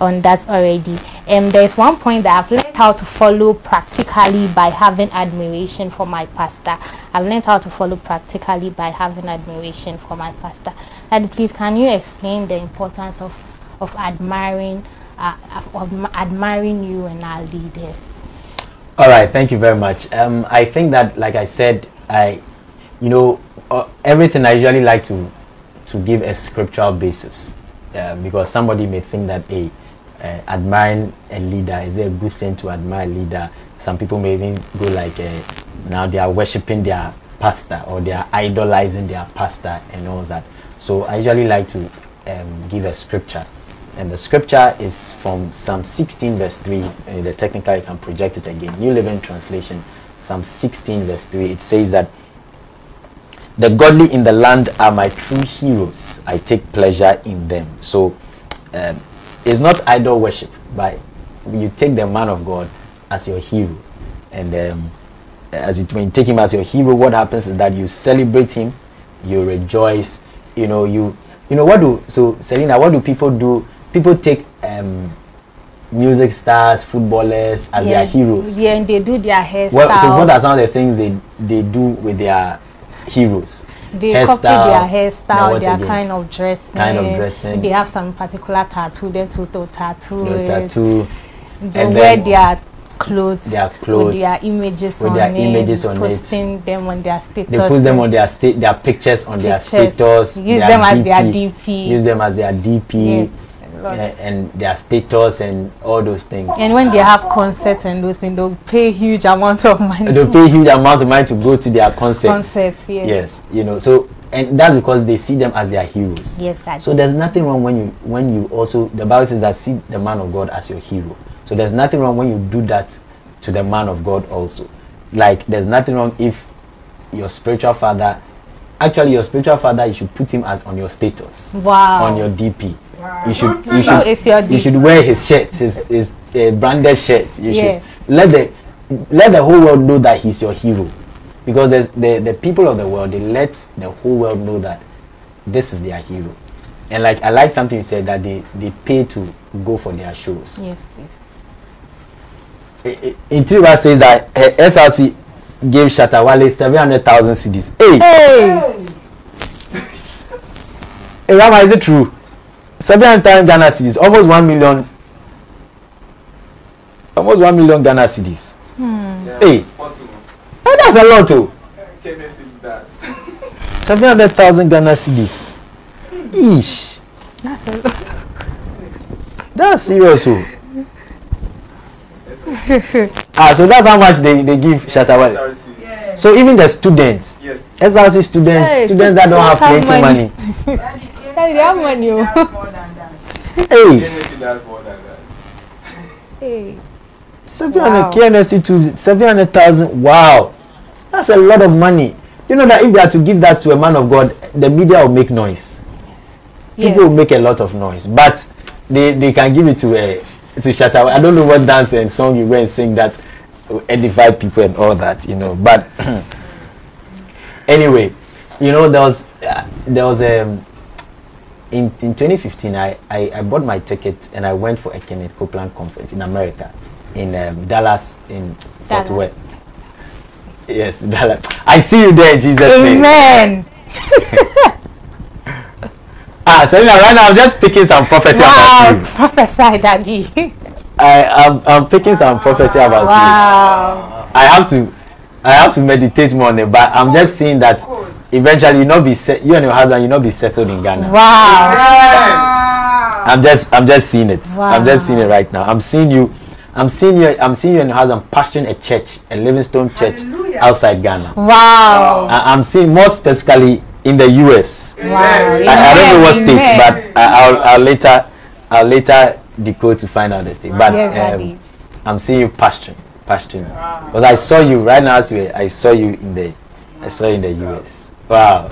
on that already. And um, there's one point that I've learned how to follow practically by having admiration for my pastor. I've learned how to follow practically by having admiration for my pastor. And please, can you explain the importance of of admiring uh, of admiring you and our leaders? All right, thank you very much. Um, I think that, like I said, I, you know, uh, everything I usually like to to give a scriptural basis uh, because somebody may think that a uh, admiring a leader. Is it a good thing to admire a leader. Some people may even go like uh, now they are worshiping their pastor or they are idolizing their pastor and all that. So I usually like to um, give a scripture. And the scripture is from Psalm 16 verse 3 uh, the technical you can project it again. New Living Translation Psalm 16 verse 3 it says that the godly in the land are my true heroes. I take pleasure in them. So um, it's not idol worship but you take the man of God as your hero and um, as it, when you take him as your hero what happens is that you celebrate him you rejoice you know you you know what do so Selena what do people do people take um, music stars, footballers as yeah. their heroes. Yeah, and they do their hairstyle. Well, so what are some of the things they they do with their heroes? They hairstyle, copy their hairstyle, their again? kind of dressing. Kind of dressing. They have some particular tattoo. They to tattoo. No tattoo. They and wear their clothes, their clothes with their images with on their it, images on posting it. them on their status. They put them on their state, their pictures on pictures. their status. Use them DP, as their DP. Use them as their DP. Yes and their status and all those things. And when they have concerts and those things, they'll pay huge amount of money. They'll pay huge amount of money to go to their concerts. Concerts, yes. Yes, you know, so and that's because they see them as their heroes. Yes, that's so there's nothing wrong when you when you also the Bible says that see the man of God as your hero. So there's nothing wrong when you do that to the man of God also. Like there's nothing wrong if your spiritual father actually your spiritual father you should put him as on your status. Wow. On your DP you should you should you should wear his shirt, his his uh, branded shirt. You should let the let the whole world know that he's your hero, because the the people of the world they let the whole world know that this is their hero, and like I like something you said that they they pay to go for their shows. Yes, please. In three verse says that uh, SRC gave Shatta Wale seven hundred thousand cedis. Hey. Hey. hey, Rama, is it true? Seven hundred Ghana cedis almost one million almost one million Ghana cedis. Hmm. Yeah, hey, hey, that's a lot too. seven hundred thousand Ghana cedis. Ish. That's a lot. That's serious oh. ah, so that's how much they, they give Shatta Wale. Yeah. So even the students, yes. SRC students, hey, students that don't have plenty money. money. [LAUGHS] Daddy, have money. Hey. Hey. 700 wow. 700,000. Wow. That's a lot of money. You know that if they are to give that to a man of God, the media will make noise. Yes. People yes. will make a lot of noise. But they, they can give it to a uh, to Shatta. I don't know what dance and song you go and sing that will edify people and all that, you know. But [CLEARS THROAT] anyway, you know, there was uh, there was a um, in, in 2015, I, I, I, bought my ticket and I went for a Kenneth Copeland conference in America, in um, Dallas, in Fort Worth. Yes, [LAUGHS] Dallas. I see you there, Jesus' Amen. [LAUGHS] ah, so right now I'm just picking some prophecy wow, about you. Prophesy, Daddy. I, I'm, I'm picking some prophecy about wow. you. Wow. I have to I have to meditate more on it, but I'm just seeing that eventually you not be set, you and your husband you not be settled in Ghana. Wow. I'm just I'm just seeing it. Wow. I'm just seeing it right now. I'm seeing you I'm seeing you I'm seeing you and your husband pastoring a church, a Livingstone church Hallelujah. outside Ghana. Wow. I, am seeing more specifically in the US. Wow. I, I don't know what state, but I, will I'll later I'll later decode to find out the state. But um, I'm seeing you pastoring, pastoring. Because I saw you right now. As you, I saw you in the I saw you in the US. Wow.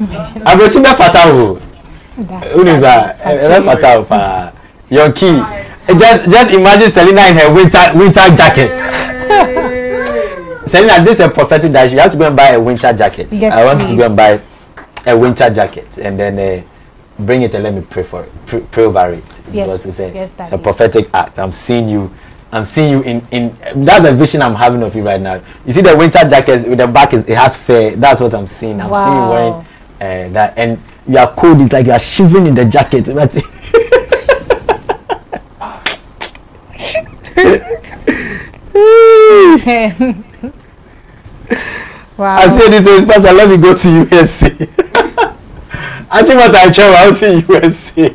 Bɛ fata o. That? Bɛ fata o paa. Your key. Just just imagine Selena in her winter winter jacket. [LAUGHS] Selena, this is a prophetic that you have to go and buy a winter jacket. Yes, I want please. you to go and buy a winter jacket and then uh, bring it and let me pray for it, pray, pray over it. Yes, because it's a, yes, it's a prophetic act. I'm seeing you. I'm seeing you in, in that's a vision I'm having of you right now. You see the winter jacket with the back is it has fur. That's what I'm seeing. I'm seeing you wearing uh, that and you are cold. It's like you are shivering in the jacket. [LAUGHS] It. [LAUGHS] wow. I say this is pastor. Let me go to USA. Actually, what I travel, I'll see USA.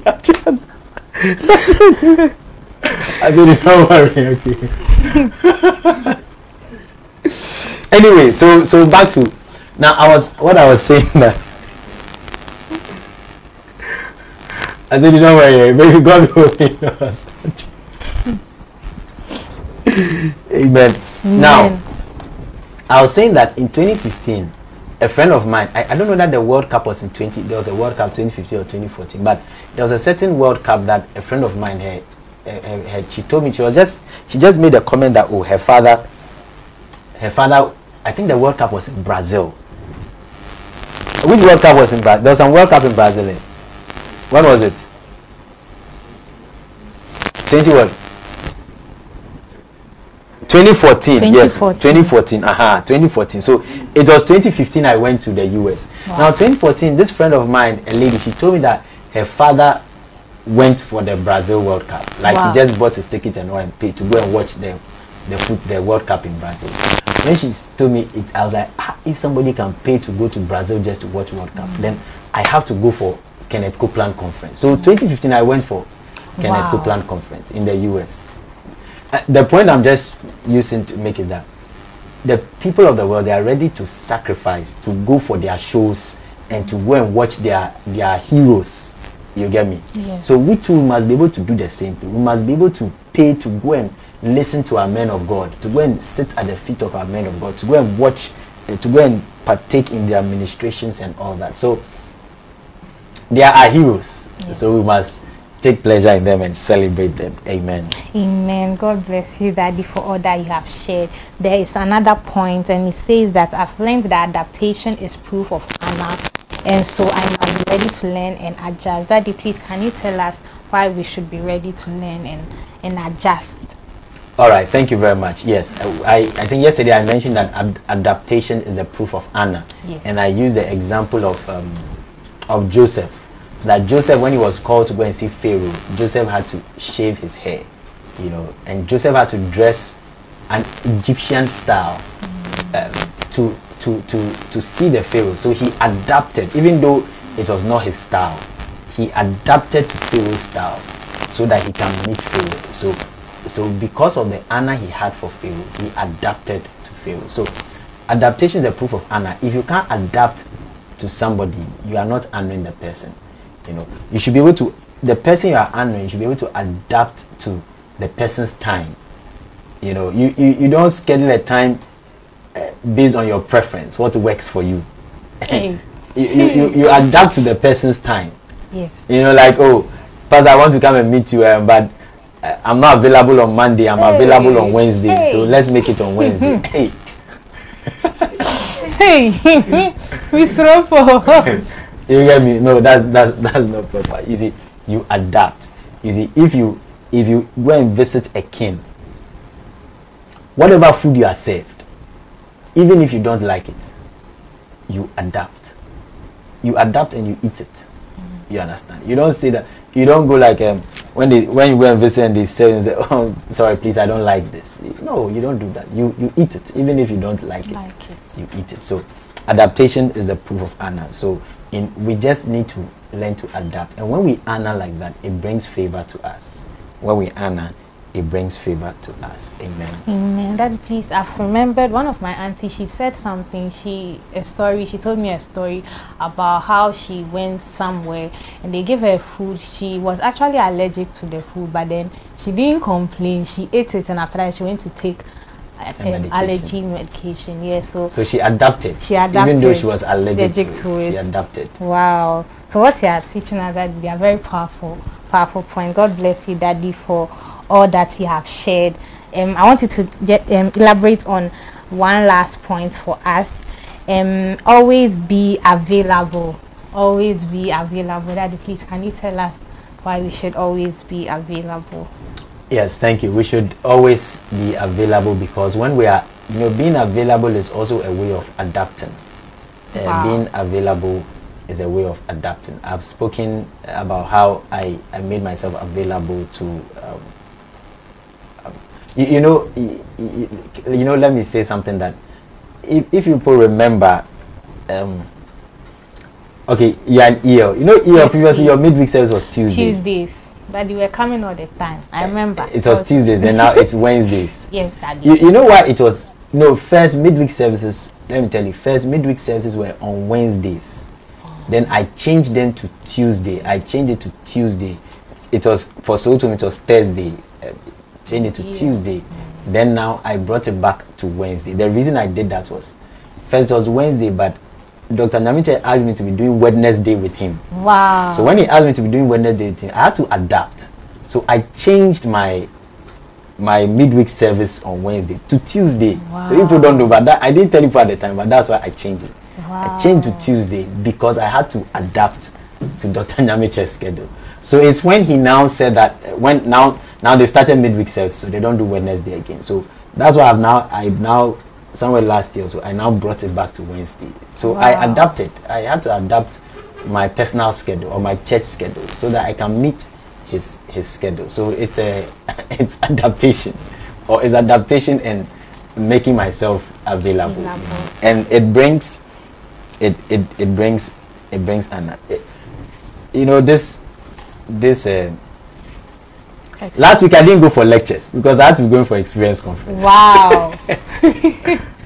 [LAUGHS] [LAUGHS] I said, don't worry, okay. anyway, so so back to now. I was what I was saying that. I said, don't worry, baby, God will [LAUGHS] us. [LAUGHS] Amen. Now, I was saying that in 2015, a friend of mine, I, I don't know that the World Cup was in 20, there was a World Cup 2015 or 2014, but there was a certain World Cup that a friend of mine had, she told me, she was just, she just made a comment that, oh, her father, her father, I think the World Cup was in Brazil. Which World Cup was in Brazil? There was some World Cup in Brazil. When was it? 20 what? 2014, yes 2014. 2014 aha 2014 so it was 2015 i went to the us now 2014 this friend of mine a lady she told me that her father went for the brazil world cup like Wow. he just bought his ticket and went and paid to go and watch the the foot the world cup in brazil when she told me it i was like ah, if somebody can pay to go to brazil just to watch world cup then i have to go for kenneth copeland conference so 2015 i went for kenneth Wow. copeland conference in the us uh, the point I'm just using to make is that the people of the world they are ready to sacrifice to go for their shows and to go and watch their their heroes. You get me? Yes. So we too must be able to do the same thing. We must be able to pay to go and listen to our men of God, to go and sit at the feet of our men of God, to go and watch, uh, to go and partake in their ministrations and all that. So they are our heroes. So we must take pleasure in them and celebrate them. Amen. Amen. God bless you, Daddy, for all that you have shared. There is another point, and it says that I've learned that adaptation is proof of honor, and so I must be ready to learn and adjust. Daddy, please, can you tell us why we should be ready to learn and, and adjust? All right, thank you very much. Yes, I, I think yesterday I mentioned that ad- adaptation is the proof of honor, Yes. and I used the example of um, of Joseph. That Joseph, when he was called to go and see Pharaoh, Joseph had to shave his hair, you know, and Joseph had to dress an Egyptian style um, to to to to see the Pharaoh. So he adapted, even though it was not his style, he adapted to Pharaoh's style so that he can meet Pharaoh. So so because of the honor he had for Pharaoh, he adapted to Pharaoh. So adaptation is a proof of honor. If you can't adapt to somebody, you are not honoring the person. You know, you should be able to the person you are honoring, you should be able to adapt to the person's time. You know, you, you, you don't schedule a time based on your preference, what works for you. [LAUGHS] You, you, you, you adapt to the person's time. Yes. You know, like, oh, Pastor, I want to come and meet you, um, but uh, I'm not available on Monday, I'm available on Wednesday, so let's make it on Wednesday. [LAUGHS] hey, Hey, [LAUGHS] Miss Ropo. you get me? No, that's that's that's not proper. You see, you adapt. You see, if you if you go and visit a king, whatever food you are served, even if you don't like it, you adapt. You adapt and you eat it. You understand? You don't say that. You don't go like um, when they when you go and visit and they say and say, [LAUGHS] "Oh, sorry, please, I don't like this." No, you don't do that. You you eat it, even if you don't like it. Like it. You eat it. So, adaptation is the proof of honor. So, in we just need to learn to adapt, and when we honor like that, it brings favor to us. When we honor, it brings favor to us. Amen. Amen. Daddy, please, I've remembered one of my aunties, she said something, she, a story, she told me a story about how she went somewhere and they gave her food. She was actually allergic to the food, but then she didn't complain. She ate it and after that she went to take A medication. allergy medication. Yeah, so, So she adapted. She adapted, even though she was allergic, to, to it, She adapted. wow. So what you are teaching us, that they are very powerful, powerful point. God bless you, Daddy, for all that you have shared. Um, I want you to get, um, elaborate on one last point for us. Um, always be available always be available. Daddy, please, can you tell us why we should always be available? Yes, thank you. We should always be available because when we are, you know, being available is also a way of adapting. Uh, Wow. being available is a way of adapting. I've spoken about how I, I made myself available to, um, um, you, you know, y- y- y- you know. Let me say something that, if if you people remember, um, okay, you're an EL. You know, EL Yes, previously your midweek service was Tuesday. Tuesdays. But you were coming all the time. I remember. It was Tuesdays and now it's Wednesdays. [LAUGHS] Yes. You, you know why it was no first midweek services let me tell you first midweek services were on wednesdays then i changed them to tuesday i changed it to tuesday it was for so to it was thursday uh, changed it to Yeah. tuesday then now i brought it back to wednesday the reason i did that was first it was wednesday but dr namiche asked me to be doing wednesday with him wow. so when he asked me to be doing Wednesday thing, I had to adapt. So I changed my my midweek service on Wednesday to Tuesday. So people don't know, but that I didn't tell people at the time, but that's why I changed it. I changed to Tuesday because I had to adapt to Dr. Nyameche's schedule. So it's when he now said that when now now they've started midweek sales, so they don't do Wednesday again. So that's why I've now I now somewhere last year, so I now brought it back to Wednesday. So I adapted. I had to adapt my personal schedule or my church schedule so that I can meet his his schedule. So it's a [LAUGHS] it's adaptation, or it's adaptation and making myself available, Available. and it brings it it it brings it brings an it, you know this this uh, last week I didn't go for lectures because I had to be going for experience conference. Wow. [LAUGHS]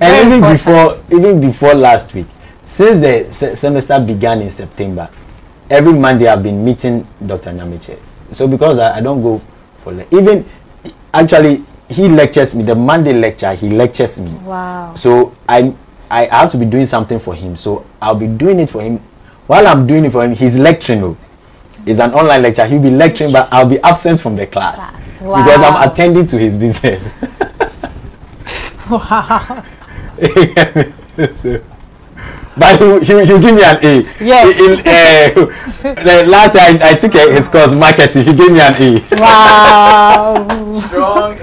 and even before even before last week since the se- semester began in september every monday i've been meeting dr nyamiche so because i, I don't go for le- even actually he lectures me the monday lecture he lectures me wow. so i i have to be doing something for him so i'll be doing it for him while i'm doing it for him he's lecturing. It's an online lecture he'll be lecturing but i'll be absent from the class, Class. because i'm attending to his business [LAUGHS] Wow. so, but he, he, he give me an A. Yes. In, uh, the last time I, I took uh, his course marketing, he gave me an A. Wow. Strong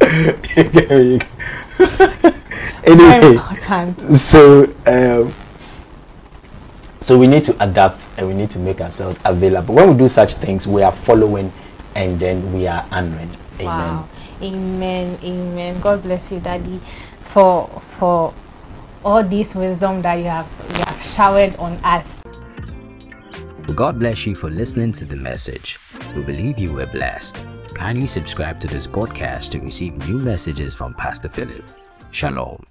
A. [LAUGHS] [LAUGHS] Anyway, important. so um, so we need to adapt and we need to make ourselves available. When we do such things, we are following and then we are honoring. Amen. Wow. Amen. Amen. God bless you, Daddy, for for all this wisdom that you have you have showered on us. God bless you for listening to the message. We believe you were blessed. Kindly subscribe to this podcast to receive new messages from Pastor Philip. Shalom.